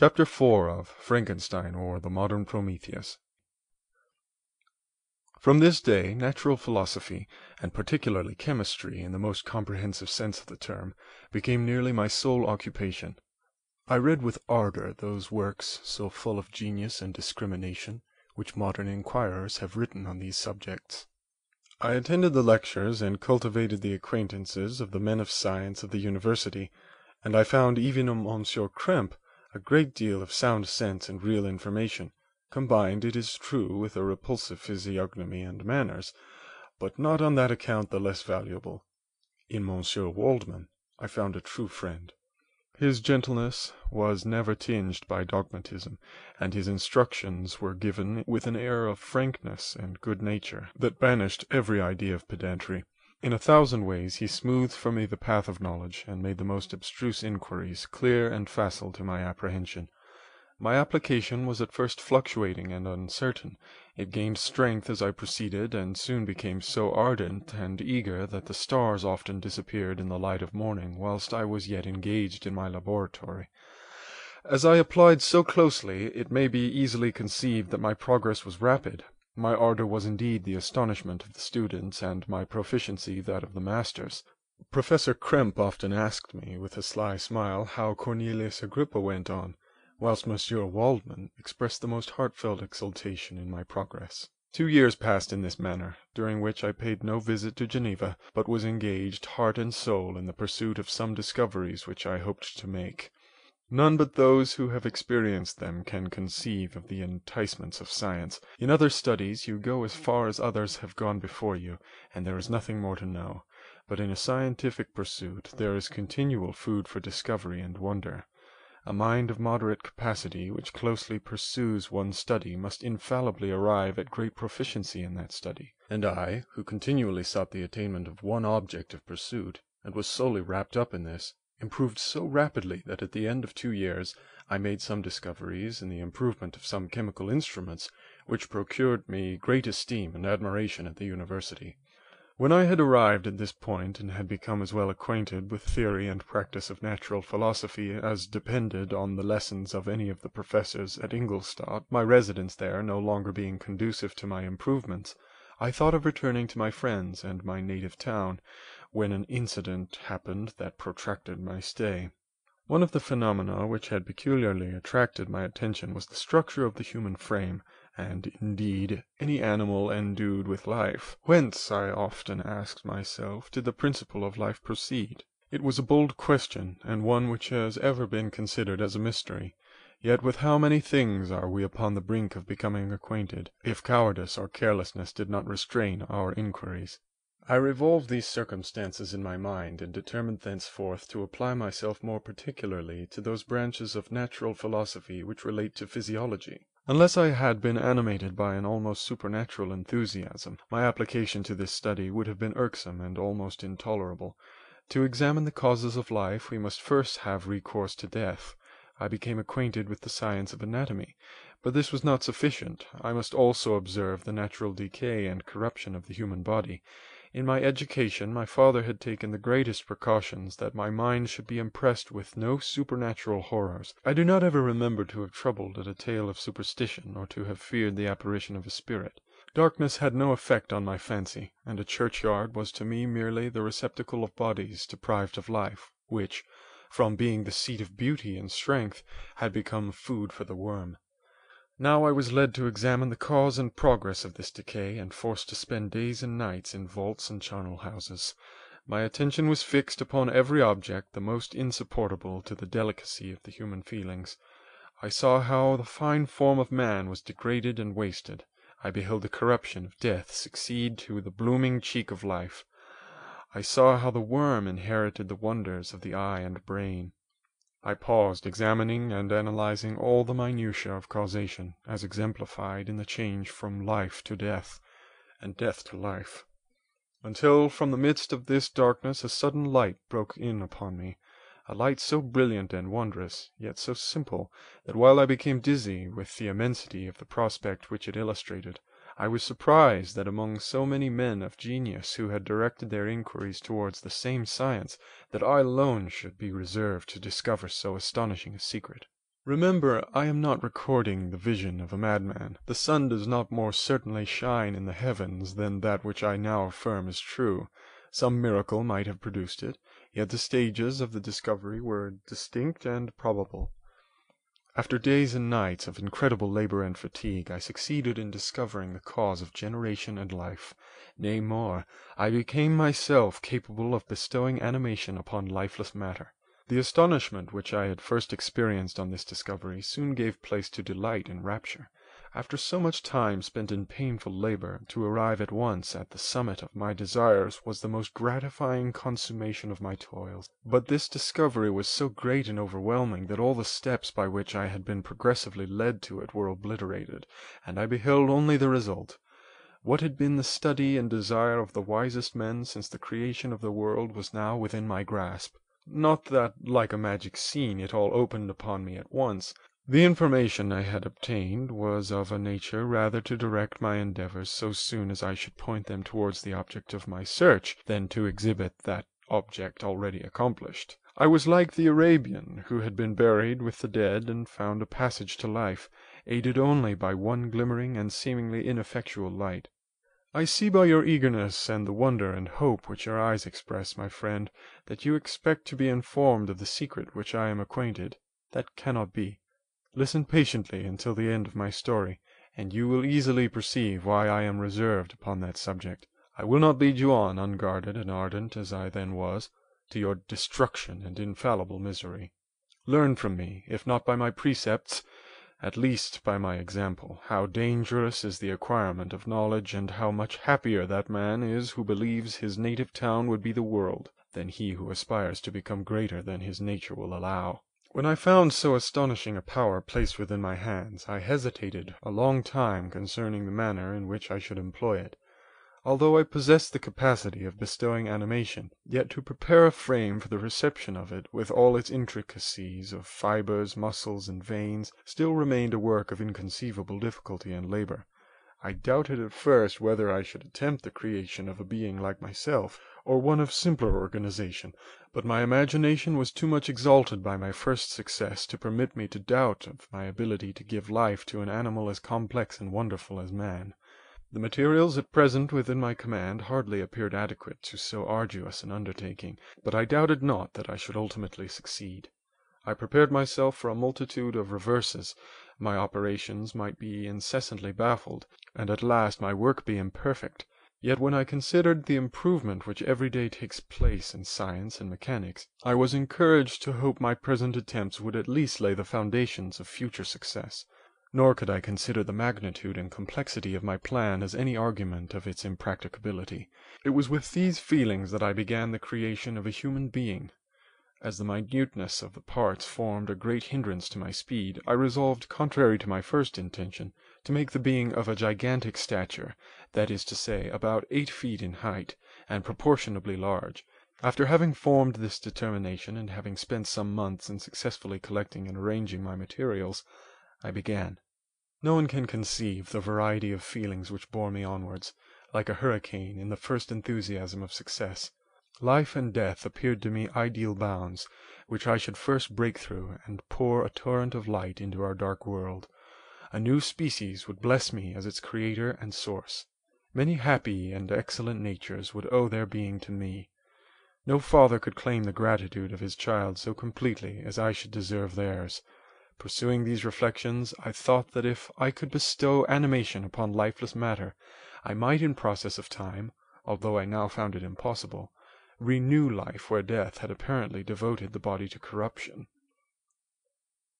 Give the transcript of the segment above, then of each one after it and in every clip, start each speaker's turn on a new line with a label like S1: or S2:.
S1: Chapter 4 of Frankenstein or the Modern Prometheus From this day natural philosophy, and particularly chemistry in the most comprehensive sense of the term, became nearly my sole occupation. I read with ardor those works, so full of genius and discrimination, which modern inquirers have written on these subjects. I attended the lectures and cultivated the acquaintances of the men of science of the university, and I found even in M. Krempe a great deal of sound sense and real information, combined, it is true, with a repulsive physiognomy and manners, but not on that account the less valuable. In M. Waldman I found a true friend. His gentleness was never tinged by dogmatism, and his instructions were given with an air of frankness and good nature that banished every idea of pedantry. In a thousand ways he smoothed for me the path of knowledge, and made the most abstruse inquiries clear and facile to my apprehension. My application was at first fluctuating and uncertain; it gained strength as I proceeded, and soon became so ardent and eager that the stars often disappeared in the light of morning whilst I was yet engaged in my laboratory. As I applied so closely, it may be easily conceived that my progress was rapid. My ardour was indeed the astonishment of the students, and my proficiency that of the masters. Professor Krempe often asked me, with a sly smile, how Cornelius Agrippa went on whilst Monsieur Waldman expressed the most heartfelt exultation in my progress. Two years passed in this manner, during which I paid no visit to Geneva, but was engaged heart and soul in the pursuit of some discoveries which I hoped to make. None but those who have experienced them can conceive of the enticements of science. In other studies you go as far as others have gone before you, and there is nothing more to know; but in a scientific pursuit there is continual food for discovery and wonder. A mind of moderate capacity which closely pursues one study must infallibly arrive at great proficiency in that study; and I, who continually sought the attainment of one object of pursuit, and was solely wrapped up in this, improved so rapidly that at the end of two years I made some discoveries in the improvement of some chemical instruments which procured me great esteem and admiration at the university. When I had arrived at this point and had become as well acquainted with theory and practice of natural philosophy as depended on the lessons of any of the professors at Ingolstadt, my residence there no longer being conducive to my improvements, I thought of returning to my friends and my native town, when an incident happened that protracted my stay. One of the phenomena which had peculiarly attracted my attention was the structure of the human frame and, indeed, any animal endued with life. Whence, I often asked myself, did the principle of life proceed? It was a bold question, and one which has ever been considered as a mystery. Yet with how many things are we upon the brink of becoming acquainted, if cowardice or carelessness did not restrain our inquiries! I revolved these circumstances in my mind, and determined thenceforth to apply myself more particularly to those branches of natural philosophy which relate to physiology. Unless I had been animated by an almost supernatural enthusiasm, my application to this study would have been irksome and almost intolerable. To examine the causes of life we must first have recourse to death. I became acquainted with the science of anatomy, but this was not sufficient; I must also observe the natural decay and corruption of the human body. In my education my father had taken the greatest precautions that my mind should be impressed with no supernatural horrors. I do not ever remember to have troubled at a tale of superstition, or to have feared the apparition of a spirit. Darkness had no effect on my fancy, and a churchyard was to me merely the receptacle of bodies deprived of life, which, from being the seat of beauty and strength, had become food for the worm. Now I was led to examine the cause and progress of this decay, and forced to spend days and nights in vaults and charnel houses. My attention was fixed upon every object the most insupportable to the delicacy of the human feelings. I saw how the fine form of man was degraded and wasted. I beheld the corruption of death succeed to the blooming cheek of life. I saw how the worm inherited the wonders of the eye and brain. I paused, examining and analyzing all the minutiae of causation, as exemplified in the change from life to death, and death to life, until from the midst of this darkness a sudden light broke in upon me a light so brilliant and wondrous, yet so simple, that while I became dizzy with the immensity of the prospect which it illustrated. I was surprised that among so many men of genius who had directed their inquiries towards the same science, that I alone should be reserved to discover so astonishing a secret. Remember, I am not recording the vision of a madman. The sun does not more certainly shine in the heavens than that which I now affirm is true. Some miracle might have produced it, yet the stages of the discovery were distinct and probable. After days and nights of incredible labor and fatigue, I succeeded in discovering the cause of generation and life; nay more, I became myself capable of bestowing animation upon lifeless matter. The astonishment which I had first experienced on this discovery soon gave place to delight and rapture. After so much time spent in painful labor, to arrive at once at the summit of my desires was the most gratifying consummation of my toils. But this discovery was so great and overwhelming that all the steps by which I had been progressively led to it were obliterated, and I beheld only the result. What had been the study and desire of the wisest men since the creation of the world was now within my grasp. Not that, like a magic scene, it all opened upon me at once. The information I had obtained was of a nature rather to direct my endeavors so soon as I should point them towards the object of my search, than to exhibit that object already accomplished. I was like the Arabian who had been buried with the dead and found a passage to life, aided only by one glimmering and seemingly ineffectual light. I see by your eagerness and the wonder and hope which your eyes express, my friend, that you expect to be informed of the secret which I am acquainted. That cannot be. Listen patiently until the end of my story, and you will easily perceive why I am reserved upon that subject. I will not lead you on, unguarded and ardent as I then was, to your destruction and infallible misery. Learn from me, if not by my precepts, at least by my example, how dangerous is the acquirement of knowledge, and how much happier that man is who believes his native town would be the world, than he who aspires to become greater than his nature will allow. When I found so astonishing a power placed within my hands, I hesitated a long time concerning the manner in which I should employ it. Although I possessed the capacity of bestowing animation, yet to prepare a frame for the reception of it, with all its intricacies of fibres, muscles, and veins, still remained a work of inconceivable difficulty and labor. I doubted at first whether I should attempt the creation of a being like myself, or one of simpler organization, but my imagination was too much exalted by my first success to permit me to doubt of my ability to give life to an animal as complex and wonderful as man. The materials at present within my command hardly appeared adequate to so arduous an undertaking, but I doubted not that I should ultimately succeed. I prepared myself for a multitude of reverses my operations might be incessantly baffled, and at last my work be imperfect; yet when I considered the improvement which every day takes place in science and mechanics, I was encouraged to hope my present attempts would at least lay the foundations of future success. Nor could I consider the magnitude and complexity of my plan as any argument of its impracticability. It was with these feelings that I began the creation of a human being. As the minuteness of the parts formed a great hindrance to my speed, I resolved, contrary to my first intention, to make the being of a gigantic stature, that is to say, about eight feet in height, and proportionably large. After having formed this determination, and having spent some months in successfully collecting and arranging my materials, I began. No one can conceive the variety of feelings which bore me onwards, like a hurricane, in the first enthusiasm of success. Life and death appeared to me ideal bounds, which I should first break through, and pour a torrent of light into our dark world. A new species would bless me as its creator and source. Many happy and excellent natures would owe their being to me. No father could claim the gratitude of his child so completely as I should deserve theirs. Pursuing these reflections, I thought that if I could bestow animation upon lifeless matter, I might in process of time, although I now found it impossible, renew life where death had apparently devoted the body to corruption.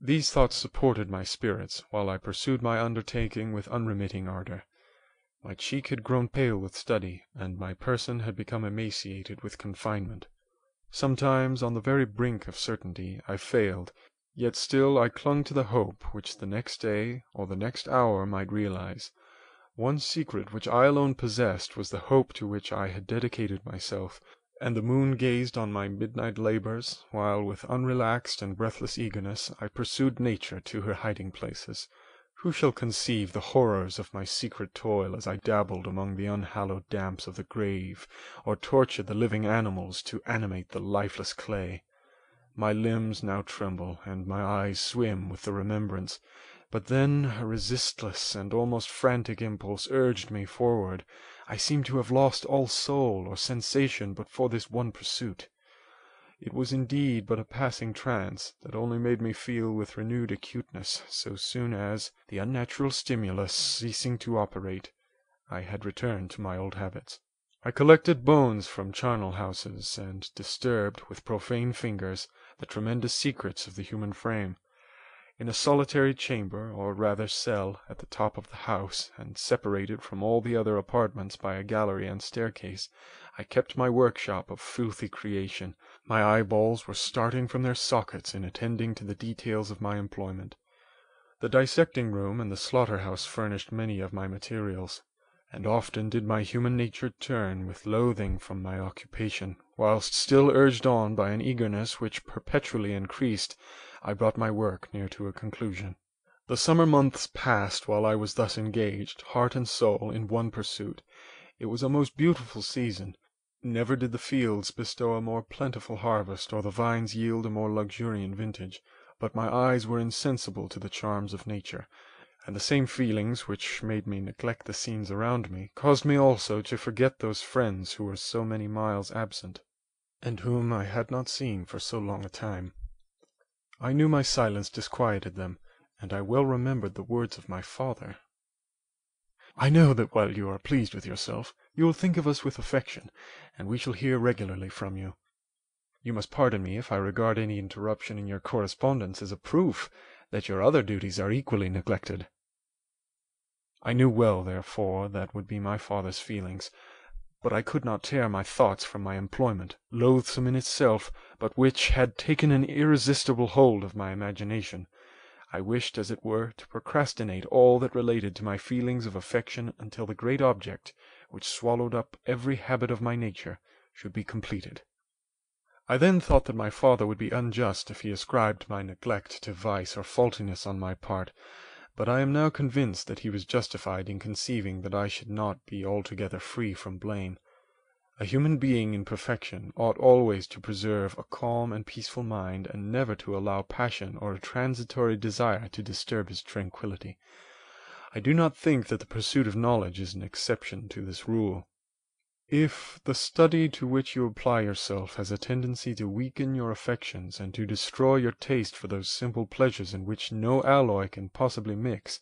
S1: These thoughts supported my spirits, while I pursued my undertaking with unremitting ardor. My cheek had grown pale with study, and my person had become emaciated with confinement. Sometimes, on the very brink of certainty, I failed, yet still I clung to the hope which the next day or the next hour might realize. One secret which I alone possessed was the hope to which I had dedicated myself and the moon gazed on my midnight labors, while with unrelaxed and breathless eagerness I pursued Nature to her hiding places. Who shall conceive the horrors of my secret toil as I dabbled among the unhallowed damps of the grave, or tortured the living animals to animate the lifeless clay? My limbs now tremble, and my eyes swim with the remembrance. But then a resistless and almost frantic impulse urged me forward. I seemed to have lost all soul or sensation but for this one pursuit. It was indeed but a passing trance, that only made me feel with renewed acuteness so soon as, the unnatural stimulus ceasing to operate, I had returned to my old habits. I collected bones from charnel houses, and disturbed, with profane fingers, the tremendous secrets of the human frame. In a solitary chamber, or rather cell, at the top of the house, and separated from all the other apartments by a gallery and staircase, I kept my workshop of filthy creation. My eyeballs were starting from their sockets in attending to the details of my employment. The dissecting room and the slaughter house furnished many of my materials, and often did my human nature turn with loathing from my occupation, whilst still urged on by an eagerness which perpetually increased. I brought my work near to a conclusion. The summer months passed while I was thus engaged, heart and soul, in one pursuit. It was a most beautiful season. Never did the fields bestow a more plentiful harvest, or the vines yield a more luxuriant vintage. But my eyes were insensible to the charms of nature, and the same feelings which made me neglect the scenes around me, caused me also to forget those friends who were so many miles absent, and whom I had not seen for so long a time. I knew my silence disquieted them, and I well remembered the words of my father. "I know that while you are pleased with yourself, you will think of us with affection, and we shall hear regularly from you. You must pardon me if I regard any interruption in your correspondence as a proof that your other duties are equally neglected." I knew well, therefore, that would be my father's feelings but I could not tear my thoughts from my employment, loathsome in itself, but which had taken an irresistible hold of my imagination. I wished, as it were, to procrastinate all that related to my feelings of affection until the great object, which swallowed up every habit of my nature, should be completed. I then thought that my father would be unjust if he ascribed my neglect to vice or faultiness on my part but I am now convinced that he was justified in conceiving that I should not be altogether free from blame. A human being in perfection ought always to preserve a calm and peaceful mind, and never to allow passion or a transitory desire to disturb his tranquillity. I do not think that the pursuit of knowledge is an exception to this rule. If the study to which you apply yourself has a tendency to weaken your affections and to destroy your taste for those simple pleasures in which no alloy can possibly mix,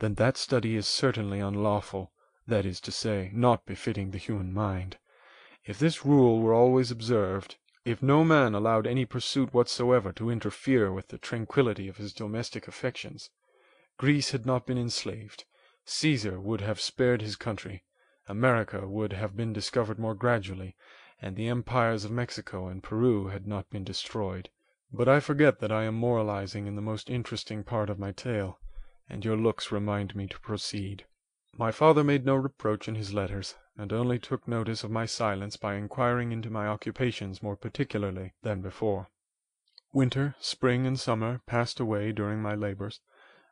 S1: then that study is certainly unlawful, that is to say, not befitting the human mind. If this rule were always observed, if no man allowed any pursuit whatsoever to interfere with the tranquillity of his domestic affections, Greece had not been enslaved, Caesar would have spared his country. America would have been discovered more gradually, and the empires of Mexico and Peru had not been destroyed. But I forget that I am moralizing in the most interesting part of my tale, and your looks remind me to proceed. My father made no reproach in his letters, and only took notice of my silence by inquiring into my occupations more particularly than before. Winter, spring, and summer passed away during my labours,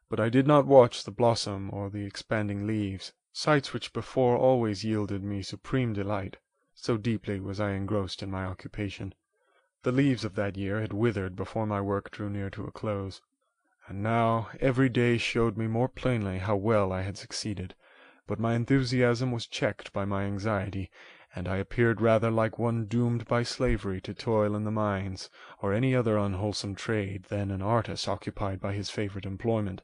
S1: but I did not watch the blossom or the expanding leaves sights which before always yielded me supreme delight, so deeply was I engrossed in my occupation. The leaves of that year had withered before my work drew near to a close, and now every day showed me more plainly how well I had succeeded, but my enthusiasm was checked by my anxiety, and I appeared rather like one doomed by slavery to toil in the mines, or any other unwholesome trade, than an artist occupied by his favourite employment.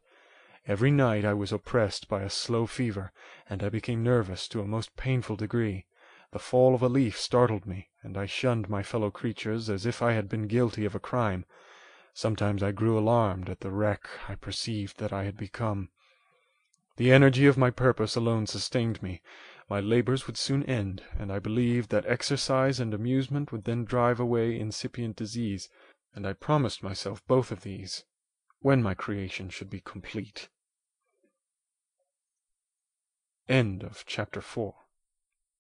S1: Every night I was oppressed by a slow fever, and I became nervous to a most painful degree. The fall of a leaf startled me, and I shunned my fellow creatures as if I had been guilty of a crime. Sometimes I grew alarmed at the wreck I perceived that I had become. The energy of my purpose alone sustained me. My labours would soon end, and I believed that exercise and amusement would then drive away incipient disease, and I promised myself both of these when my creation should be complete. End of chapter 4